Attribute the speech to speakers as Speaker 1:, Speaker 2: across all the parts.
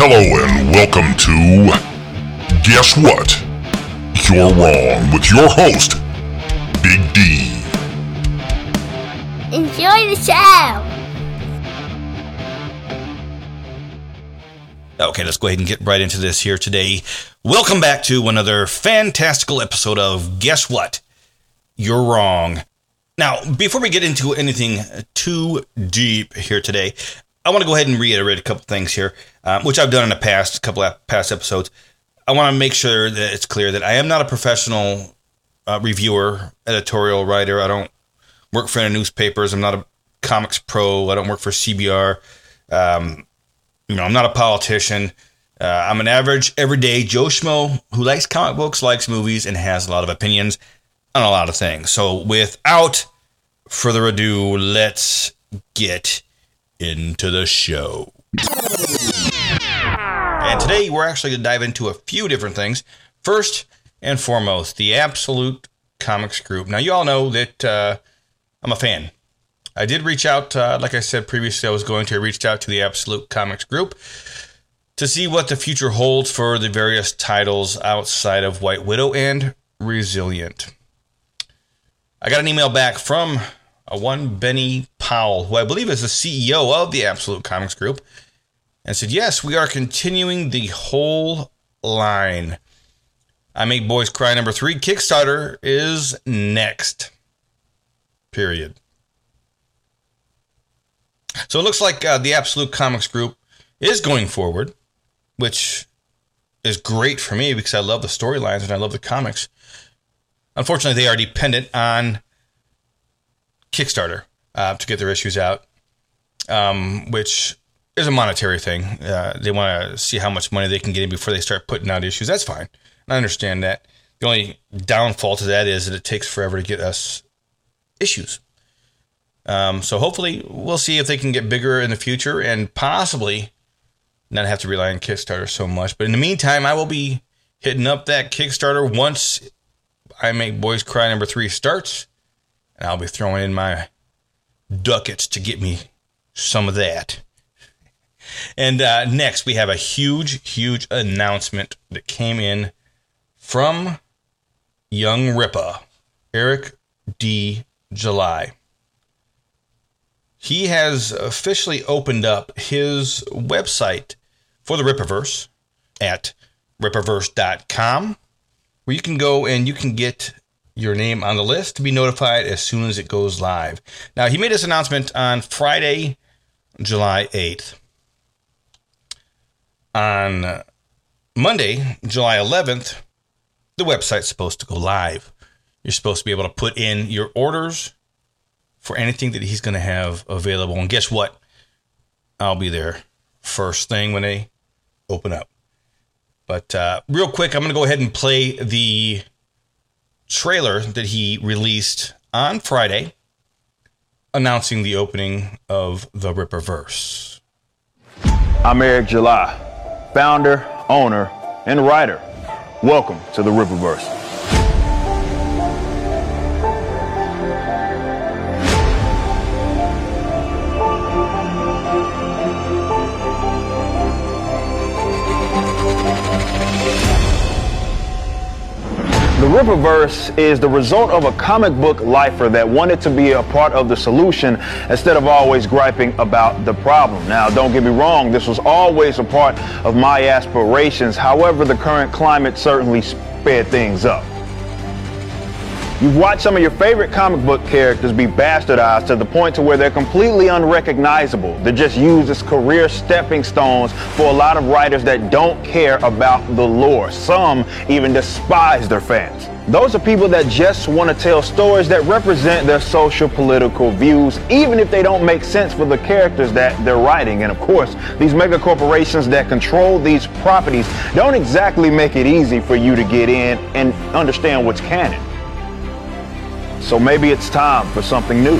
Speaker 1: Hello and welcome to Guess What? You're Wrong with your host, Big D.
Speaker 2: Enjoy the show.
Speaker 3: Okay, let's go ahead and get right into this here today. Welcome back to another fantastical episode of Guess What? You're Wrong. Now, before we get into anything too deep here today, I want to go ahead and reiterate a couple things here, um, which I've done in the past couple of past episodes. I want to make sure that it's clear that I am not a professional uh, reviewer, editorial writer. I don't work for any newspapers. I'm not a comics pro. I don't work for CBR. Um, you know, I'm not a politician. Uh, I'm an average, everyday Joe Schmo who likes comic books, likes movies, and has a lot of opinions on a lot of things. So, without further ado, let's get into the show. And today we're actually going to dive into a few different things. First and foremost, the Absolute Comics Group. Now, you all know that uh, I'm a fan. I did reach out, uh, like I said previously, I was going to. I reached out to the Absolute Comics Group to see what the future holds for the various titles outside of White Widow and Resilient. I got an email back from a one Benny Powell, who I believe is the CEO of the Absolute Comics Group, and said, Yes, we are continuing the whole line. I Make Boys Cry number three. Kickstarter is next. Period. So it looks like uh, the Absolute Comics Group is going forward, which is great for me because I love the storylines and I love the comics. Unfortunately, they are dependent on Kickstarter uh, to get their issues out, um, which is a monetary thing. Uh, they want to see how much money they can get in before they start putting out issues. That's fine. I understand that. The only downfall to that is that it takes forever to get us issues. Um, so hopefully we'll see if they can get bigger in the future and possibly not have to rely on Kickstarter so much. But in the meantime, I will be hitting up that Kickstarter once I Make Boys Cry number three starts, and I'll be throwing in my ducats to get me some of that. And uh, next, we have a huge, huge announcement that came in from Young Rippa, Eric D. July. He has officially opened up his website for the Rippaverse at rippaverse.com, where you can go and you can get your name on the list to be notified as soon as it goes live. Now, he made this announcement on Friday, July 8th. On Monday, July 11th, the website's supposed to go live. You're supposed to be able to put in your orders for anything that he's going to have available. And guess what? I'll be there first thing when they open up. But uh, real quick, I'm going to go ahead and play the trailer that he released on Friday announcing the opening of the Rippaverse.
Speaker 4: I'm Eric July, founder, owner, and writer. Welcome to the Rippaverse. The Rippaverse is the result of a comic book lifer that wanted to be a part of the solution instead of always griping about the problem. Now, don't get me wrong, this was always a part of my aspirations. However, the current climate certainly sped things up. You've watched some of your favorite comic book characters be bastardized to the point to where they're completely unrecognizable. They're just used as career stepping stones for a lot of writers that don't care about the lore. Some even despise their fans. Those are people that just want to tell stories that represent their social political views, even if they don't make sense for the characters that they're writing. And of course, these mega corporations that control these properties don't exactly make it easy for you to get in and understand what's canon. So maybe it's time for something new.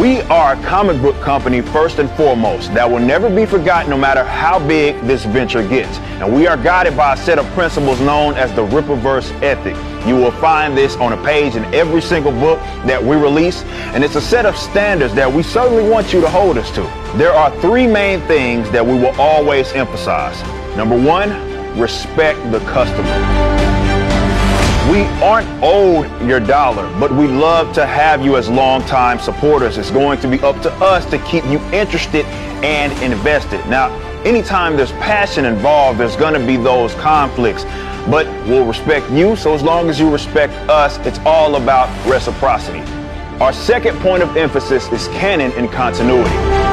Speaker 4: We are a comic book company first and foremost that will never be forgotten no matter how big this venture gets. And we are guided by a set of principles known as the Rippaverse ethic. You will find this on a page in every single book that we release, and it's a set of standards that we certainly want you to hold us to. There are three main things that we will always emphasize. Number one, respect the customer. We aren't owed your dollar, but we love to have you as longtime supporters. It's going to be up to us to keep you interested and invested. Now, anytime there's passion involved, there's going to be those conflicts, but we'll respect you. So as long as you respect us, it's all about reciprocity. Our second point of emphasis is canon and continuity.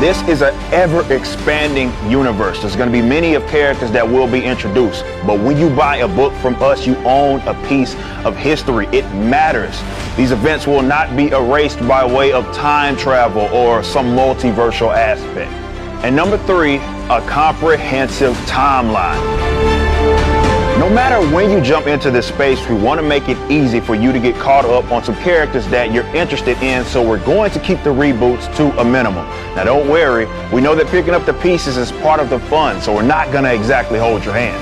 Speaker 4: This is an ever expanding universe. There's going to be many of characters that will be introduced. But when you buy a book from us, you own a piece of history. It matters. These events will not be erased by way of time travel or some multiversal aspect. And number three, a comprehensive timeline. No matter when you jump into this space, we want to make it easy for you to get caught up on some characters that you're interested in, so we're going to keep the reboots to a minimum. Now don't worry, we know that picking up the pieces is part of the fun, so we're not going to exactly hold your hand.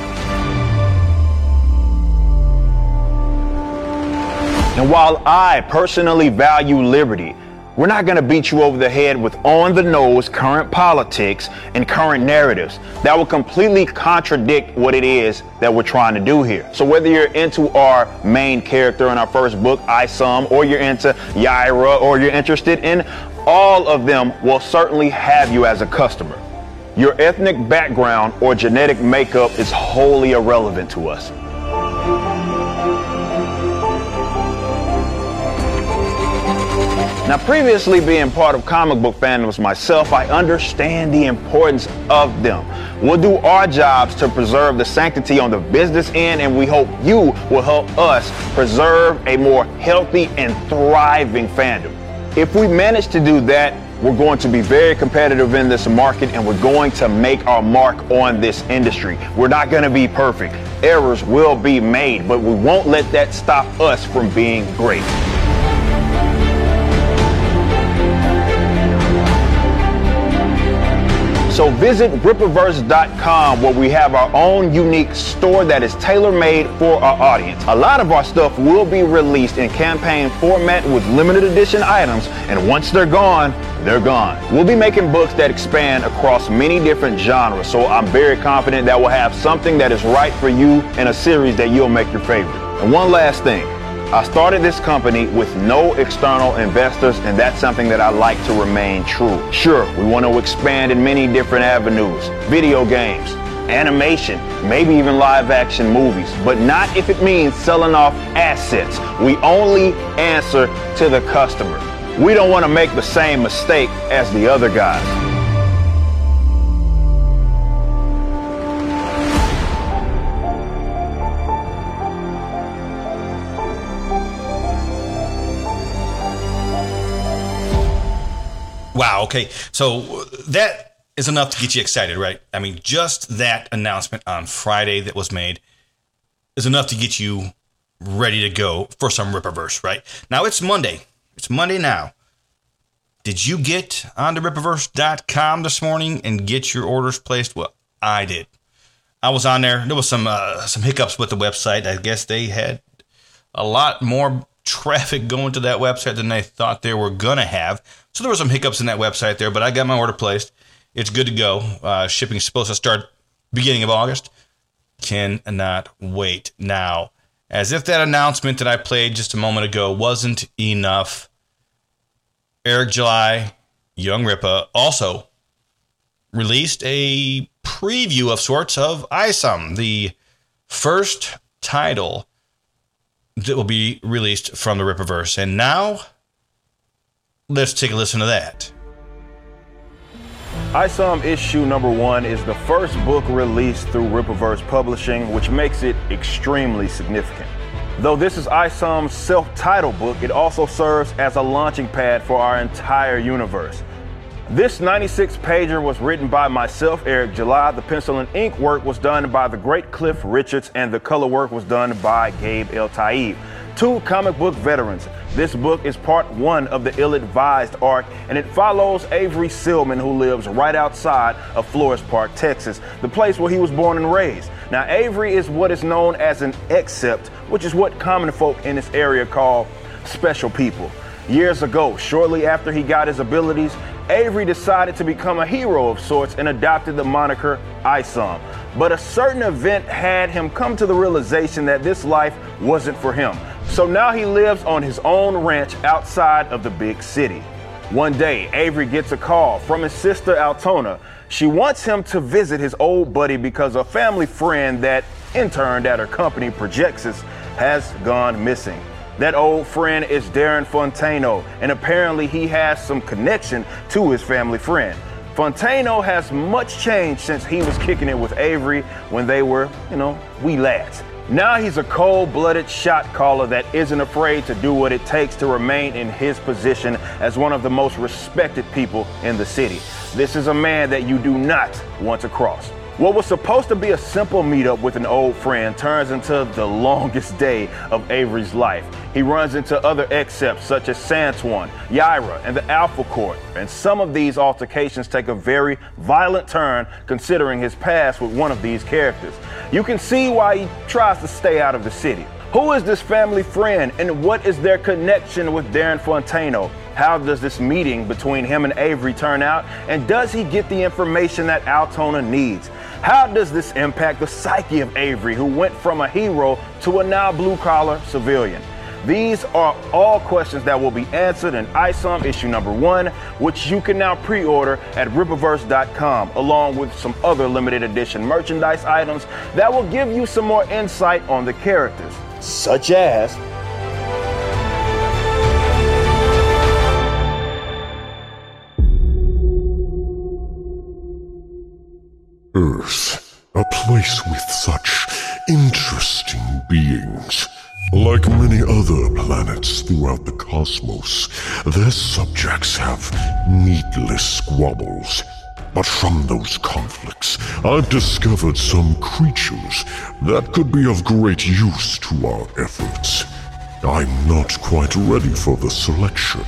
Speaker 4: And while I personally value liberty, we're not going to beat you over the head with on the nose current politics and current narratives that will completely contradict what it is that we're trying to do here. So whether you're into our main character in our first book, Isom, or you're into Yaira, or you're interested in all of them will certainly have you as a customer. Your ethnic background or genetic makeup is wholly irrelevant to us. Now, previously being part of comic book fandoms myself, I understand the importance of them. We'll do our jobs to preserve the sanctity on the business end, and we hope you will help us preserve a more healthy and thriving fandom. If we manage to do that, we're going to be very competitive in this market and we're going to make our mark on this industry. We're not going to be perfect. Errors will be made, but we won't let that stop us from being great. So visit Rippaverse.com where we have our own unique store that is tailor-made for our audience. A lot of our stuff will be released in campaign format with limited edition items, and once they're gone, they're gone. We'll be making books that expand across many different genres, so I'm very confident that we'll have something that is right for you in a series that you'll make your favorite. And one last thing. I started this company with no external investors, and that's something that I like to remain true. Sure, we want to expand in many different avenues video games, animation, maybe even live action movies, but not if it means selling off assets. We only answer to the customer. We don't want to make the same mistake as the other guys.
Speaker 3: Wow. Okay. So that is enough to get you excited, right? I mean, just that announcement on Friday that was made is enough to get you ready to go for some Rippaverse, right? Now it's Monday. It's Monday now. Did you get onto Rippaverse.com this morning and get your orders placed? Well, I did. I was on there. There was some uh, some hiccups with the website. I guess they had a lot more traffic going to that website than they thought they were gonna have. So there were some hiccups in that website there, but I got my order placed. It's good to go. Uh, shipping is supposed to start beginning of August. Cannot wait. Now, as if that announcement that I played just a moment ago wasn't enough, Eric July, Young Rippa also released a preview of sorts of Isom, the first title that will be released from the Rippaverse. And now Let's take a listen to that.
Speaker 4: Isom issue number one is the first book released through Rippaverse Publishing, which makes it extremely significant. Though this is Isom's self-titled book, it also serves as a launching pad for our entire universe. This 96 pager was written by myself, Eric July. The pencil and ink work was done by the great Cliff Richards, and the color work was done by Gabe Eltaeb. Two comic book veterans. This book is part one of the ill advised arc, and it follows Avery Silman, who lives right outside of Flores Park, Texas, the place where he was born and raised. Now, Avery is what is known as an accept, which is what common folk in this area call special people. Years ago, shortly after he got his abilities, Avery decided to become a hero of sorts and adopted the moniker Isom. But a certain event had him come to the realization that this life wasn't for him. So now he lives on his own ranch outside of the big city. One day, Avery gets a call from his sister Altona. She wants him to visit his old buddy because a family friend that interned at her company, Projexis, has gone missing. That old friend is Darren Fontano, and apparently he has some connection to his family friend. Fontano has much changed since he was kicking it with Avery when they were, you know, wee lads. Now he's a cold blooded shot caller that isn't afraid to do what it takes to remain in his position as one of the most respected people in the city. This is a man that you do not want to cross. What was supposed to be a simple meetup with an old friend turns into the longest day of Avery's life. He runs into other accepts such as Santuan, Yaira, and the Alpha Court, and some of these altercations take a very violent turn considering his past with one of these characters. You can see why he tries to stay out of the city. Who is this family friend and what is their connection with Darren Fontano? How does this meeting between him and Avery turn out? And does he get the information that Altona needs? How does this impact the psyche of Avery, who went from a hero to a now blue collar civilian? These are all questions that will be answered in ISOM issue number one, which you can now pre order at Rippaverse.com, along with some other limited edition merchandise items that will give you some more insight on the characters, such as
Speaker 1: Earth, a place with such interesting beings. Like many other planets throughout the cosmos, their subjects have needless squabbles. But from those conflicts, I've discovered some creatures that could be of great use to our efforts. I'm not quite ready for the selection,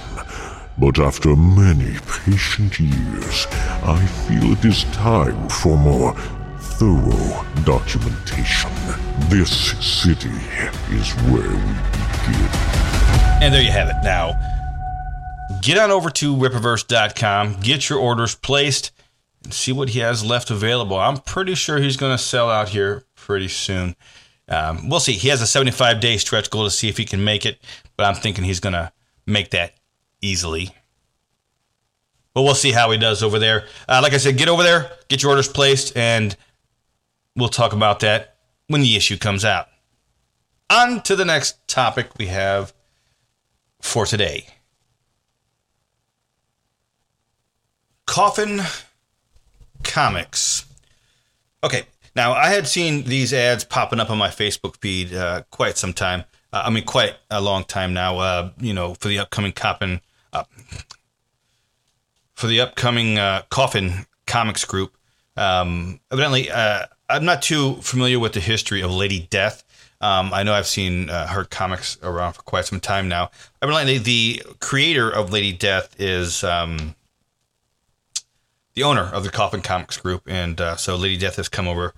Speaker 1: but after many patient years, I feel it is time for more thorough documentation. This city is where we begin.
Speaker 3: And there you have it. Now, get on over to Rippaverse.com, get your orders placed, and see what he has left available. I'm pretty sure he's going to sell out here pretty soon. Um, we'll see. He has a 75 day stretch goal to see if he can make it, but I'm thinking he's going to make that easily. But we'll see how he does over there. Uh, like I said, get over there, get your orders placed, and we'll talk about that when the issue comes out. On to the next topic we have for today. Coffin Comics. Okay, now I had seen these ads popping up on my Facebook feed uh, quite some time. Uh, I mean, quite a long time now. Uh, you know, for the upcoming Coffin, uh, for the upcoming uh, Coffin Comics group. Um, evidently, uh, I'm not too familiar with the history of Lady Death. Um, I know I've seen uh, her comics around for quite some time now. Evidently, the creator of Lady Death is um, the owner of the Coffin Comics group, and uh, so Lady Death has come over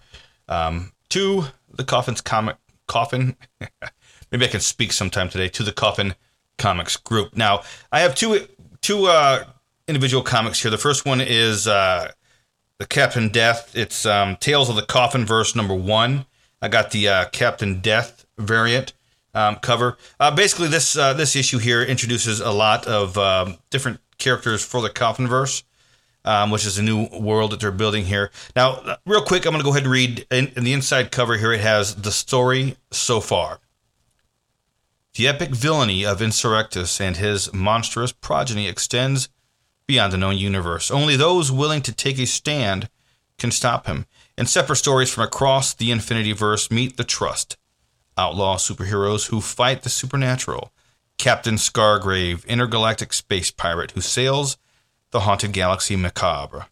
Speaker 3: um, to the Coffin's comic Coffin. Maybe I can speak sometime today to the Coffin Comics group. Now, I have two two uh, individual comics here. The first one is uh, the Captain Death. It's um, Tales of the Coffin verse number one. I got the uh, Captain Death variant um, cover. Uh, basically, this uh, this issue here introduces a lot of um, different characters for the Coffin verse, um, which is a new world that they're building here. Now, real quick, I'm going to go ahead and read in, in the inside cover here. It has the story so far. The epic villainy of Insurrectus and his monstrous progeny extends beyond the known universe. Only those willing to take a stand can stop him. And separate stories from across the Infinity Verse meet the Trust, outlaw superheroes who fight the supernatural. Captain Scargrave, intergalactic space pirate who sails the Haunted Galaxy Macabre.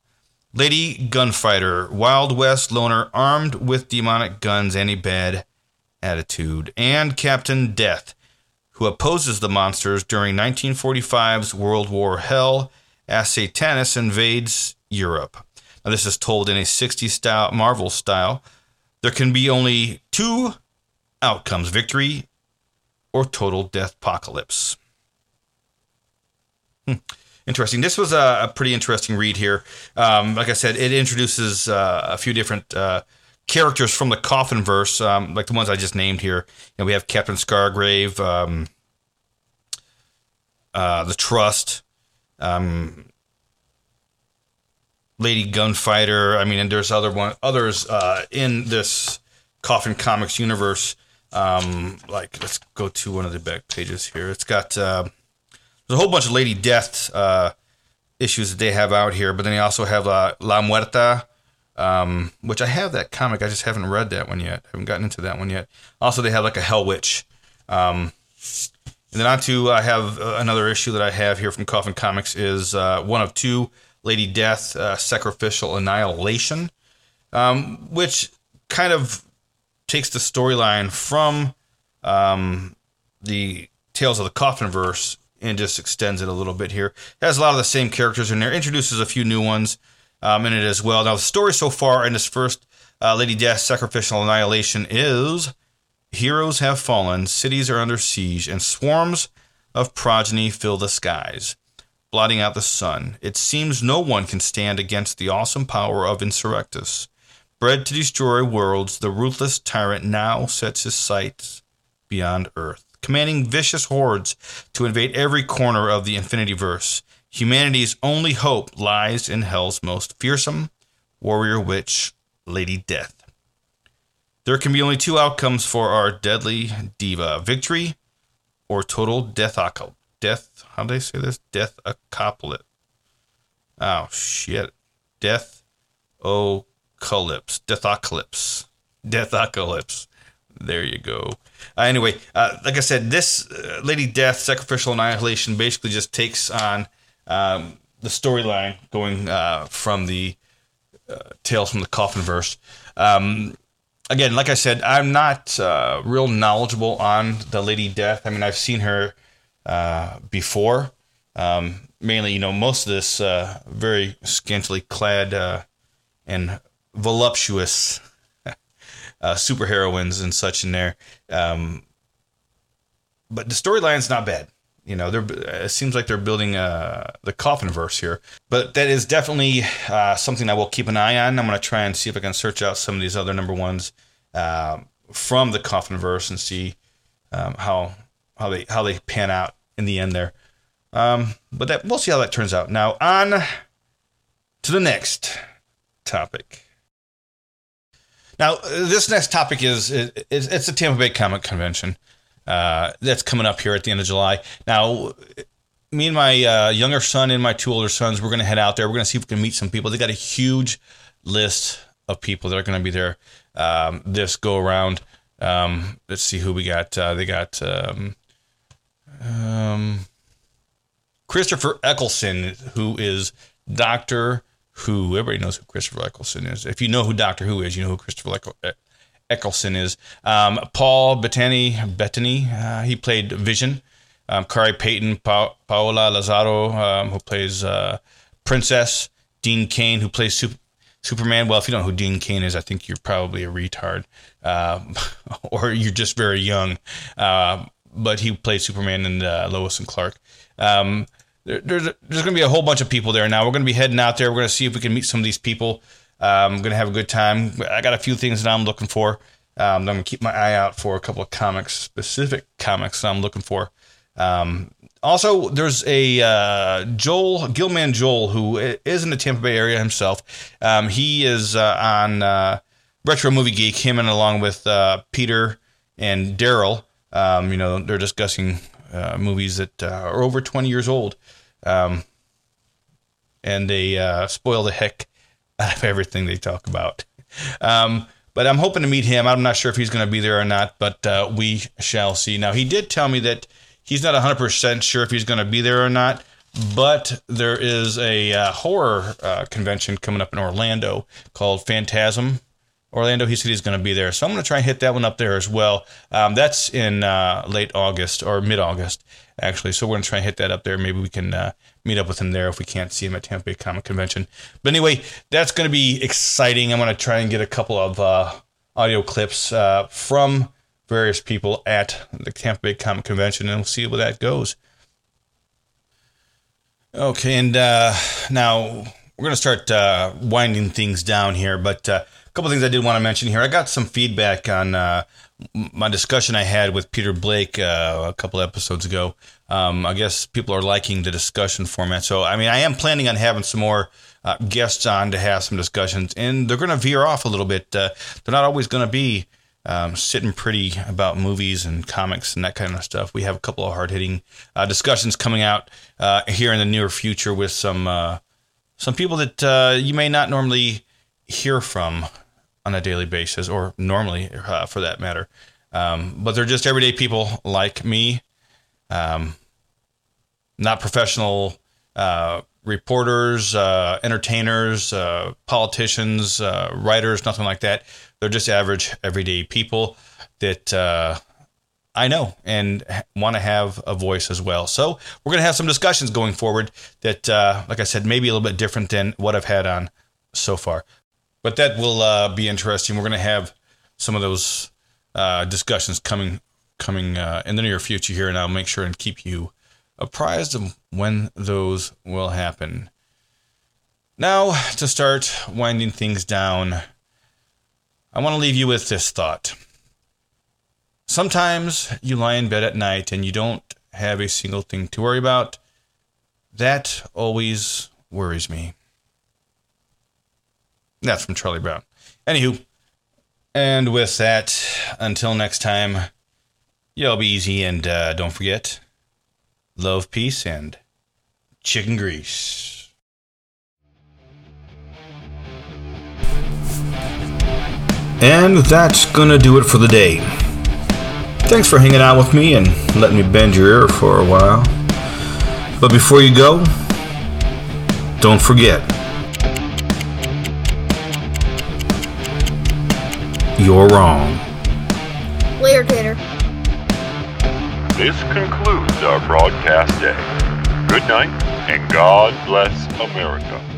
Speaker 3: Lady Gunfighter, Wild West loner armed with demonic guns and a bad attitude. And Captain Death, who opposes the monsters during 1945's World War Hell as Satanas invades Europe. Now, this is told in a 60s style, Marvel style. There can be only two outcomes victory or total death apocalypse. Hmm. Interesting. This was a, a, pretty interesting read here. Um, like I said, it introduces uh, a few different uh, characters from the Coffin verse, um, like the ones I just named here. You know, we have Captain Scargrave, um, uh, the Trust, um, Lady Gunfighter. I mean, and there's other one others uh, in this Coffin Comics universe. Um, like, let's go to one of the back pages here. It's got uh, there's a whole bunch of Lady Death uh, issues that they have out here, but then they also have uh, La Muerta, um, which I have that comic. I just haven't read that one yet. I haven't gotten into that one yet. Also, they have like a Hell Witch. Um, and then on to I have uh, another issue that I have here from Coffin Comics is uh, one of two Lady Death uh, Sacrificial Annihilation, um, which kind of takes the storyline from um, the Tales of the Coffin verse and just extends it a little bit here. It has a lot of the same characters in there, introduces a few new ones um, in it as well. Now, the story so far in this first uh, Lady Death Sacrificial Annihilation is heroes have fallen, cities are under siege, and swarms of progeny fill the skies, blotting out the sun. It seems no one can stand against the awesome power of Insurrectus. Bred to destroy worlds, the ruthless tyrant now sets his sights beyond Earth commanding vicious hordes to invade every corner of the Infinity Verse. Humanity's only hope lies in Hell's most fearsome warrior witch, Lady Death. There can be only two outcomes for our deadly diva victory or total death. Death, how do they say this? Death acolypse. Oh, shit. Death ocalypse. Deathocalypse. Deathocalypse. There you go. Uh, anyway, uh, like I said, this uh, Lady Death Sacrificial Annihilation basically just takes on um, the storyline going uh, from the uh, Tales from the Coffin verse. Um, again, like I said, I'm not uh, real knowledgeable on the Lady Death. I mean, I've seen her before. Um, mainly, you know, most of this very scantily clad and voluptuous uh, superheroines and such in there. Um, but the storyline's not bad. You know, they're it seems like they're building uh, the coffin verse here, but that is definitely uh, something I will keep an eye on. I'm going to try and see if I can search out some of these other number ones uh, from the coffin verse and see um, how how they how they pan out in the end there. Um, but that we'll see how that turns out. Now on to the next topic. Now, this next topic is, it's the Tampa Bay Comic Convention uh, that's coming up here at the end of July. Now, me and my uh, younger son and my two older sons, we're going to head out there. We're going to see if we can meet some people. They got a huge list of people that are going to be there um, this go around. Um, let's see who we got. Uh, they got um, um Christopher Eccleston, who is Doctor who everybody knows who Christopher Eccleston is. If you know who Doctor Who is, you know who Christopher Eccleston is. Um, Paul Bettany, Bettany, uh, he played Vision. Um, Khary Payton, pa- Paola Lázaro, um, who plays uh, Princess. Dean Cain, who plays Super- Superman. Well, if you don't know who Dean Cain is, I think you're probably a retard, uh, or you're just very young. Uh, but he played Superman in uh, Lois and Clark. Um, there, there's there's going to be a whole bunch of people there now. We're going to be heading out there. We're going to see if we can meet some of these people. Um, I'm going to have a good time. I got a few things that I'm looking for. Um, I'm going to keep my eye out for a couple of comics, specific comics that I'm looking for. Um, also, there's a uh, Joel Gilman Joel who is in the Tampa Bay area himself. Um, he is uh, on uh, Retro Movie Geek. Him and along with uh, Peter and Daryl. Um, you know, they're discussing uh, movies that uh, are over 20 years old. Um, and they spoil the heck out of everything they talk about. Um, but I'm hoping to meet him. I'm not sure if he's going to be there or not, but uh, we shall see. Now, he did tell me that he's not 100% sure if he's going to be there or not, but there is a uh, horror uh, convention coming up in Orlando called Phantasm. Orlando, he said he's going to be there, so I'm going to try and hit that one up there as well. Um, that's in uh, late August or mid August, actually. So we're going to try and hit that up there. Maybe we can uh, meet up with him there if we can't see him at Tampa Bay Comic Convention. But anyway, that's going to be exciting. I'm going to try and get a couple of uh, audio clips uh, from various people at the Tampa Bay Comic Convention, and we'll see where that goes. Okay, and uh, now we're going to start uh, winding things down here, but uh, a couple things I did want to mention here. I got some feedback on uh, my discussion I had with Peter Blake uh, a couple episodes ago. Um, I guess people are liking the discussion format. So, I mean, I am planning on having some more uh, guests on to have some discussions, and they're going to veer off a little bit. they're not always going to be um, sitting pretty about movies and comics and that kind of stuff. We have a couple of hard hitting uh, discussions coming out uh, here in the near future with some uh, some people that uh, you may not normally hear from on a daily basis, or normally uh, for that matter. Um, but they're just everyday people like me, um, not professional uh, reporters, entertainers, politicians, writers, nothing like that they're just average, everyday people that uh, I know and want to have a voice as well. So we're going to have some discussions going forward that, uh, like I said, maybe a little bit different than what I've had on so far. But that will uh, be interesting. We're going to have some of those uh, discussions coming coming uh, in the near future here, and I'll make sure and keep you apprised of when those will happen. Now, to start winding things down I want to leave you with this thought. Sometimes you lie in bed at night and you don't have a single thing to worry about. That always worries me. That's from Charlie Brown. Anywho, and with that, until next time, y'all be easy and uh, don't forget love, peace, and chicken grease. And that's gonna do it for the day. Thanks for hanging out with me and letting me bend your ear for a while. But before you go, don't forget you're wrong.
Speaker 2: Later, Gator.
Speaker 1: This concludes our broadcast day. Good night, and God bless America.